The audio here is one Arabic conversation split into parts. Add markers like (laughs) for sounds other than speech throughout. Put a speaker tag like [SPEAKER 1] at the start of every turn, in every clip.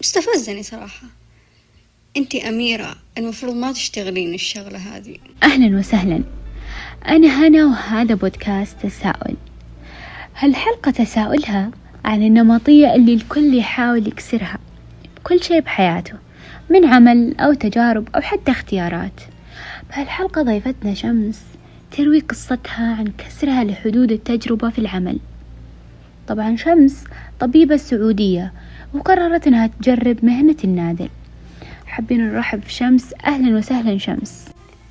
[SPEAKER 1] استفزني صراحة. أنتي أميرة المفروض ما تشتغلين الشغلة هذه.
[SPEAKER 2] أهلا وسهلا. أنا هنا وهذا بودكاست تساؤل. هالحلقة تساؤلها عن النمطية اللي الكل يحاول يكسرها؟ بكل شيء بحياته من عمل أو تجارب أو حتى اختيارات. بهالحلقة ضيفتنا شمس تروي قصتها عن كسرها لحدود التجربة في العمل. طبعا شمس طبيبة سعودية وقررت إنها تجرب مهنة النادل. حابين نرحب في شمس أهلا وسهلا شمس.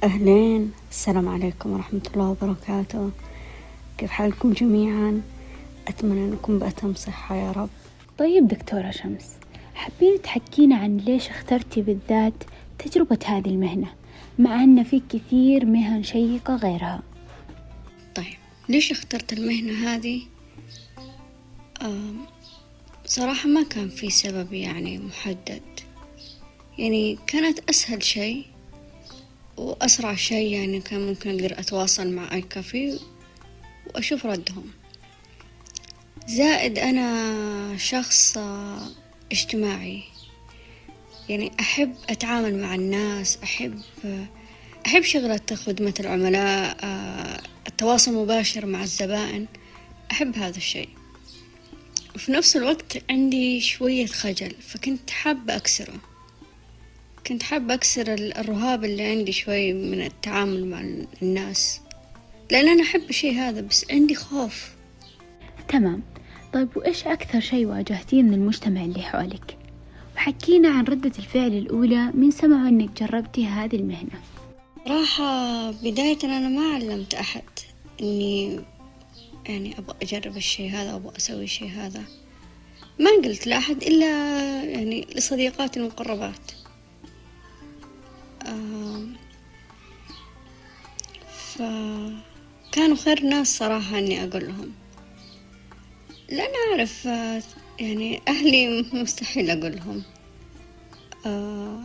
[SPEAKER 1] أهلين السلام عليكم ورحمة الله وبركاته. كيف حالكم جميعا؟ أتمنى أنكم بأتم صحة يا رب.
[SPEAKER 2] طيب دكتورة شمس حابين تحكينا عن ليش اخترتي بالذات تجربة هذه المهنة مع أن في كثير مهن شيقة غيرها؟
[SPEAKER 1] طيب ليش اخترت المهنة هذه؟ آم، صراحة ما كان في سبب يعني محدد. يعني كانت أسهل شيء وأسرع شيء يعني كان ممكن أقدر أتواصل مع أي كافي وأشوف ردهم. زائد أنا شخص اجتماعي. يعني أحب أتعامل مع الناس أحب أحب شغلة خدمة العملاء آه، التواصل مباشر مع الزبائن. أحب هذا الشيء. وفي نفس الوقت عندي شوية خجل فكنت حابة أكسره. كنت حابة أكسر ال- الرهاب اللي عندي شوي من التعامل مع ال- الناس. لأن أنا أحب الشيء هذا بس عندي خوف.
[SPEAKER 2] تمام. طيب وإيش أكثر شيء واجهتيه من المجتمع اللي حولك؟ وحكينا عن ردة الفعل الأولى من سمعوا أنك جربتي هذه المهنة.
[SPEAKER 1] راحة بداية أنا ما علمت أحد إني يعني أبغى أجرب الشيء هذا أبغى أسوي الشيء هذا. ما قلت لأحد إلا يعني لصديقاتي المقربات. فكانوا خير ناس صراحة إني أقول لهم. لأن أعرف آه، يعني أهلي (laughs) مستحيل أقول لهم. آه،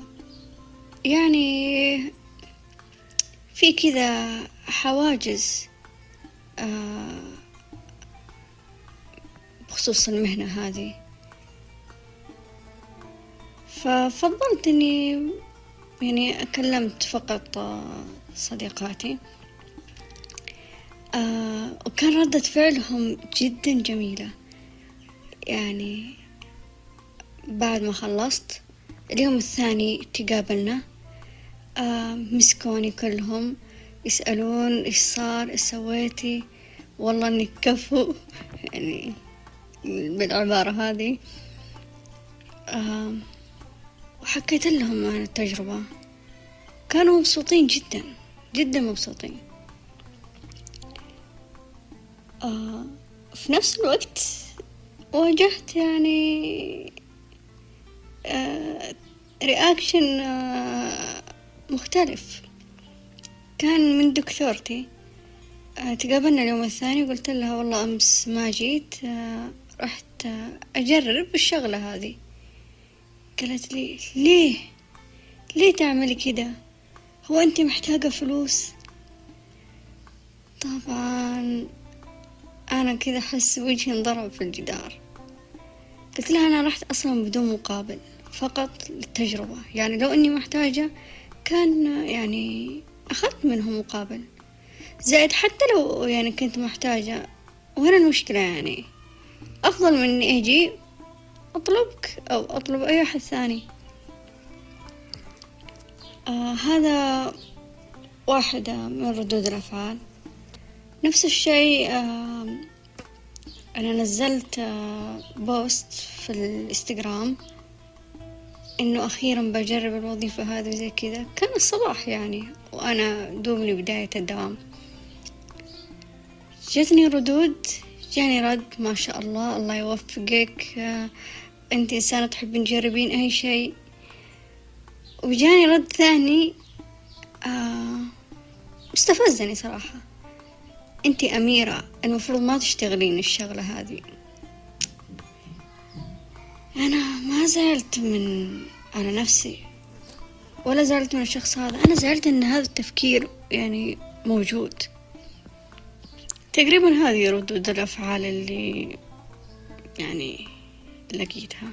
[SPEAKER 1] يعني في كذا حواجز. آه، بخصوص المهنة هذه. ففضلت إني يعني أكلمت فقط آه، صديقاتي. آه، وكان ردة فعلهم جدا جميلة. يعني بعد ما خلصت اليوم الثاني تقابلنا. آه، مسكوني كلهم يسألون إيش صار إيش سويتي؟ والله إنك كفو. (laughs) يعني بالعبارة هذه آه، وحكيت لهم عن التجربة. كانوا مبسوطين جدا جدا مبسوطين. آه، في نفس الوقت واجهت يعني رياكشن مختلف. كان من دكتورتي آه، تقابلنا اليوم الثاني قلت لها والله أمس ما جيت آه، رحت أجرب الشغلة هذه. قالت لي ليه؟ ليه تعملي كده؟ هو أنت محتاجة فلوس؟ طبعا أنا كذا أحس وجهي انضرب في الجدار. قلت لها أنا رحت أصلا بدون مقابل فقط للتجربة. يعني لو إني محتاجة كان يعني أخذت منهم مقابل. زائد حتى لو يعني كنت محتاجة وين المشكلة يعني؟ أفضل من إني أجي أطلبك أو أطلب أي أحد ثاني. آه هذا واحدة من ردود الأفعال. نفس الشيء آه أنا نزلت آه بوست في الإنستغرام إنه أخيرا بجرب الوظيفة هذه زي كذا. كان الصباح يعني وأنا دوبني بداية الدوام. جتني ردود جاني رد ما شاء الله الله يوفقك. آه، أنت إنسانة تحبين تجربين أي شيء. وجاني رد ثاني آه استفزني صراحة. أنت أميرة المفروض ما تشتغلين الشغلة هذه. أنا ما زعلت من على نفسي ولا زعلت من الشخص هذا. أنا زعلت إن هذا التفكير يعني موجود. تقريبا هذه ردود الأفعال اللي يعني لقيتها.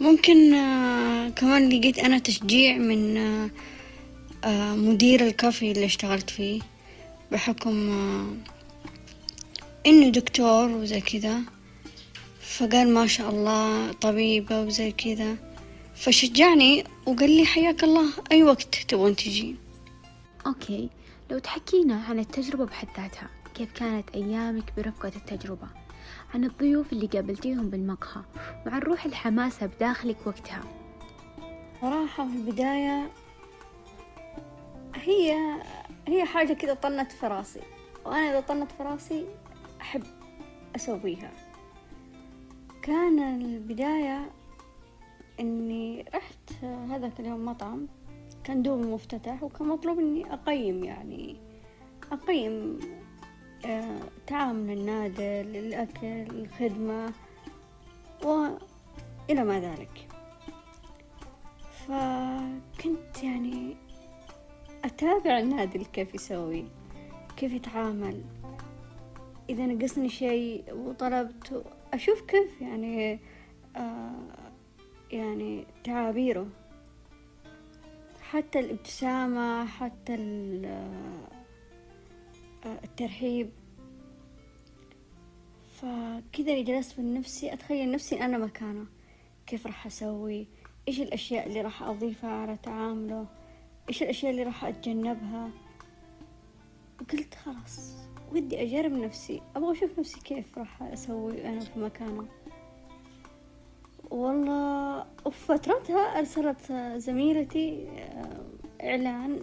[SPEAKER 1] ممكن آه، كمان لقيت أنا تشجيع من آه، آه، مدير الكافي اللي اشتغلت فيه بحكم إنه دكتور وزي كذا فقال ما شاء الله طبيبة وزي كذا فشجعني وقال لي حياك الله أي وقت تبغون تجين.
[SPEAKER 2] أوكي. لو تحكينا عن التجربة بحد ذاتها كيف كانت أيامك برفقة التجربة؟ عن الضيوف اللي قابلتيهم بالمقهى وعن روح الحماسة بداخلك وقتها.
[SPEAKER 1] صراحة في البداية هي هي حاجة كذا طنت في راسي وأنا إذا طنت في راسي أحب أسويها. كان البداية إني رحت هذاك اليوم مطعم. كان دوب مفتتح وكان مطلوب إني أقيم يعني أقيم آه، تعامل النادل الأكل الخدمة وإلى ما ذلك. فكنت يعني أتابع النادل كيف يسوي كيف يتعامل. إذا نقصني شيء وطلبت أشوف كيف يعني آه يعني تعابيره. حتى الابتسامة حتى آه، الترحيب فكذا جلست من نفسي أتخيل نفسي أنا مكانه. كيف راح أسوي؟ إيش الأشياء اللي راح أضيفها على تعامله إيش الأشياء اللي راح أتجنبها؟ وقلت خلاص ودي أجرب نفسي. أبغى أشوف نفسي كيف راح أسوي أنا في مكانه. والله وفي فترتها أرسلت زميلتي آه، إعلان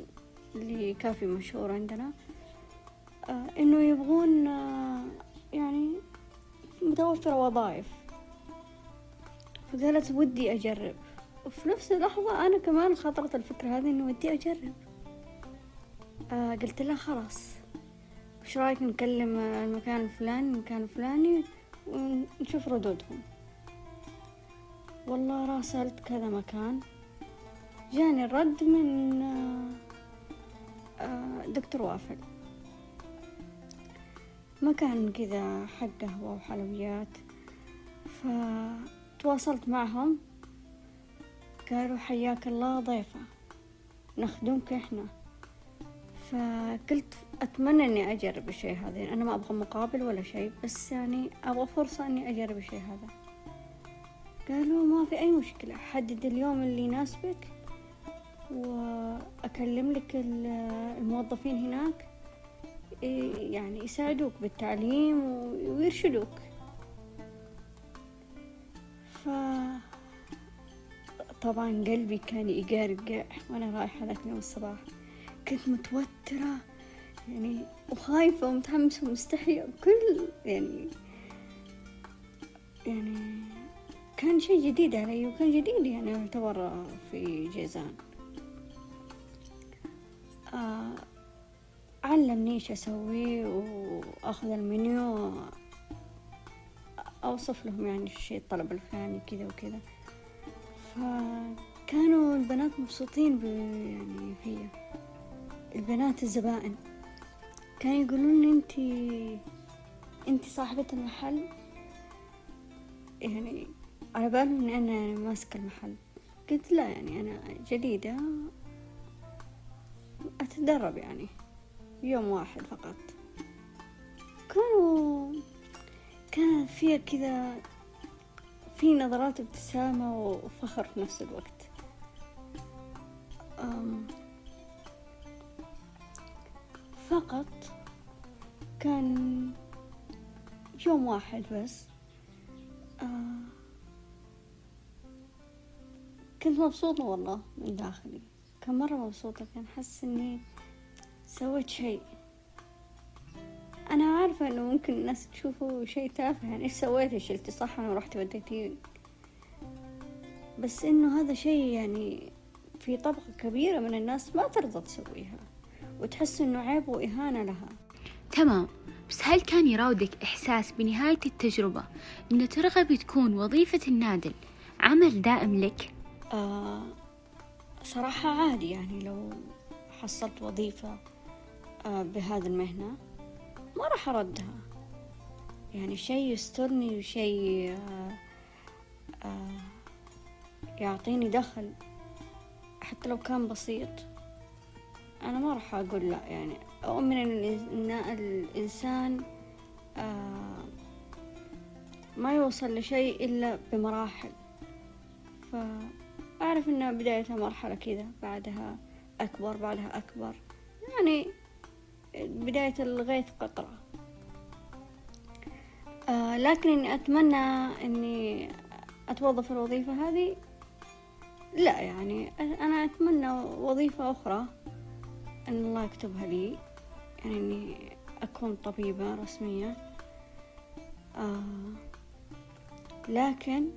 [SPEAKER 1] لكافي مشهور عندنا آه، إنه يبغون آه، يعني متوفرة وظائف. فقالت ودي أجرب. وفي نفس اللحظة أنا كمان خاطرت الفكرة هذه إنه ودي أجرب. قلت لها خلاص. وش رأيك نكلم المكان الفلاني المكان الفلاني ونشوف ردودهم. والله راسلت كذا مكان. جاني الرد من آه، دكتور وافل مكان كذا حق قهوة وحلويات. فتواصلت معهم. قالوا حياك الله ضيفة. نخدمك إحنا. فقلت أتمنى إني أجرب الشي هذا. أنا ما أبغى مقابل ولا شيء بس يعني أبغى فرصة إني أجرب الشي هذا. قالوا ما في أي مشكلة حدد اليوم اللي يناسبك وأكلم لك الموظفين هناك يعني يساعدوك بالتعليم ويرشدوك. ف طبعا قلبي كان يقرقع وأنا رايحة ذاك اليوم الصباح كنت متوترة يعني وخايفة ومتحمسة ومستحية كل يعني يعني كان شيء جديد علي وكان جديد يعني يعتبر في جيزان. آه علمني إيش أسوي وأخذ المنيو. أوصف لهم يعني الشيء الطلب الفلاني كذا وكذا. فكانوا البنات مبسوطين يعني فيا البنات الزبائن. كانوا يقولون لي انتي أنتي صاحبة المحل. يعني على بالهم اني أنا ماسكة المحل. قلت لا يعني أنا جديدة. أتدرب يعني. يوم واحد فقط. كانوا كان فيها كذا في نظرات ابتسامة وفخر في نفس الوقت. فقط كان يوم واحد بس. آه، كنت مبسوطة والله من داخلي. كان مرة مبسوطة؟ كان حس إني سويت شيء. أنا عارفة إنه ممكن الناس تشوفه شيء تافه يعني إيش سويتي شلتي صح أنا رحت وديتي. بس إنه هذا شيء يعني في طبقة كبيرة من الناس ما ترضى تسويها وتحس إنه عيب وإهانة لها.
[SPEAKER 2] تمام. بس هل كان يراودك إحساس بنهاية التجربة إنه ترغبي تكون وظيفة النادل عمل دائم لك؟
[SPEAKER 1] آه صراحة عادي يعني لو حصلت وظيفة آه، بهذه المهنة ما راح أردها. يعني شيء يسترني وشيء آه، يعطيني دخل حتى لو كان بسيط أنا ما راح أقول لا. يعني أؤمن إن الإنسان ما يوصل لشيء إلا بمراحل. فأعرف إن بدايتها مرحلة كذا بعدها أكبر بعدها أكبر. يعني بداية الغيث قطرة. آه لكن إني أتمنى إني أتوظف الوظيفة هذه. لا يعني أنا أتمنى وظيفة أخرى أن الله يكتبها لي. يعني إني أكون طبيبة رسمية. آه لكن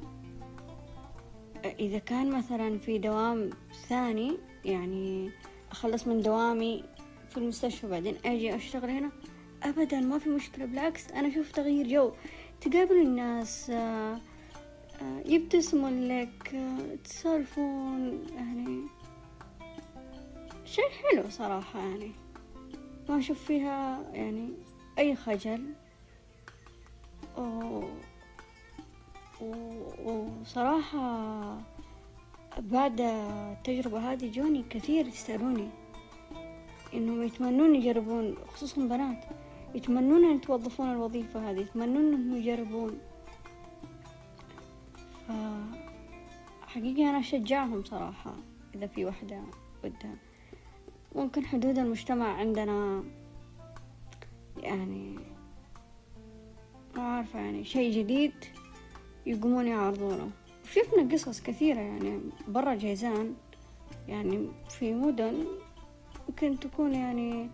[SPEAKER 1] إذا كان مثلا في دوام ثاني يعني أخلص من دوامي في المستشفى بعدين أجي أشتغل هنا أبدا ما في مشكلة بالعكس أنا أشوف تغيير جو. تقابل الناس آه، يبتسمون لك آه، تسولفون يعني شيء حلو صراحة يعني ما أشوف فيها يعني أي خجل. و... وصراحة بعد التجربة هذه جوني كثير يسألوني إنهم يتمنون يجربون خصوصا بنات يتمنون أن يتوظفون الوظيفة هذه يتمنون أنهم يجربون. حقيقة أنا أشجعهم صراحة إذا في وحدة ودها ممكن حدود المجتمع عندنا يعني ما عارفة يعني شيء جديد. يقومون يعرضونه. وشفنا قصص كثيرة يعني برا جيزان يعني في مدن ممكن تكون يعني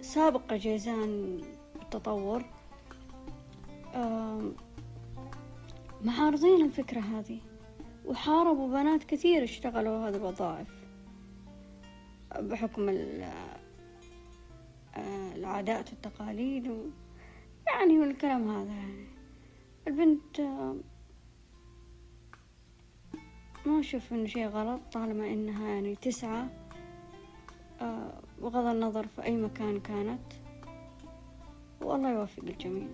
[SPEAKER 1] سابقة جيزان بالتطور. معارضين الفكرة هذه وحاربوا بنات كثير اشتغلوا هذه الوظائف. بحكم العادات والتقاليد يعني والكلام هذا يعني. البنت ما أشوف إنه شي غلط طالما إنها يعني تسعى بغض النظر في أي مكان كانت. والله يوفق الجميع.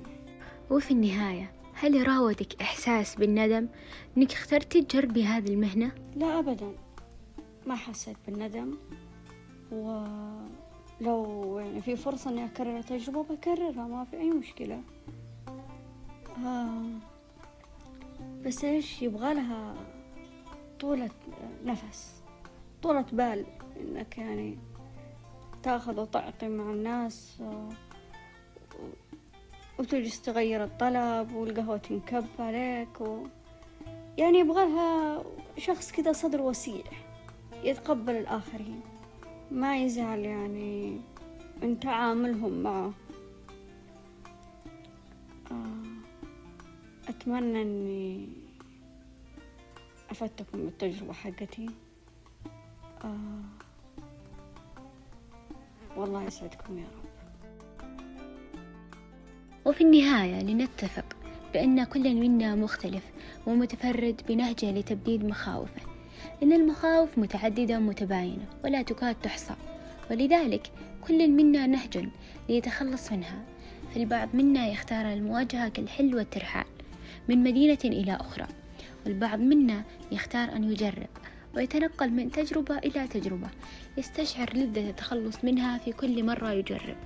[SPEAKER 2] وفي النهاية هل يراودك إحساس بالندم إنك اخترتي تجربي هذه المهنة؟
[SPEAKER 1] لا أبدا. ما حسيت بالندم. ولو يعني في فرصة إني أكرر التجربة بكررها ما في أي مشكلة. آه بس إيش يبغى لها طولة نفس طولة بال إنك يعني تأخذ وتعطي مع الناس وتجلس تغير الطلب والقهوة تنكب عليك و... يعني يبغالها شخص كذا صدر وسيع يتقبل الآخرين ما يزعل يعني من تعاملهم معه آه، أتمنى أني أفدتكم بالتجربة حقتي. آه والله يسعدكم يا رب.
[SPEAKER 2] وفي النهاية لنتفق بأن كل منا مختلف ومتفرد بنهجة لتبديد مخاوفه. إن المخاوف متعددة ومتباينة ولا تكاد تحصى. ولذلك كل منا نهج ليتخلص منها. فالبعض منا يختار المواجهة كالحل والترحال من مدينة إلى أخرى. والبعض منا يختار أن يجرب ويتنقل من تجربة إلى تجربة يستشعر لذة التخلص منها في كل مرة يجرب.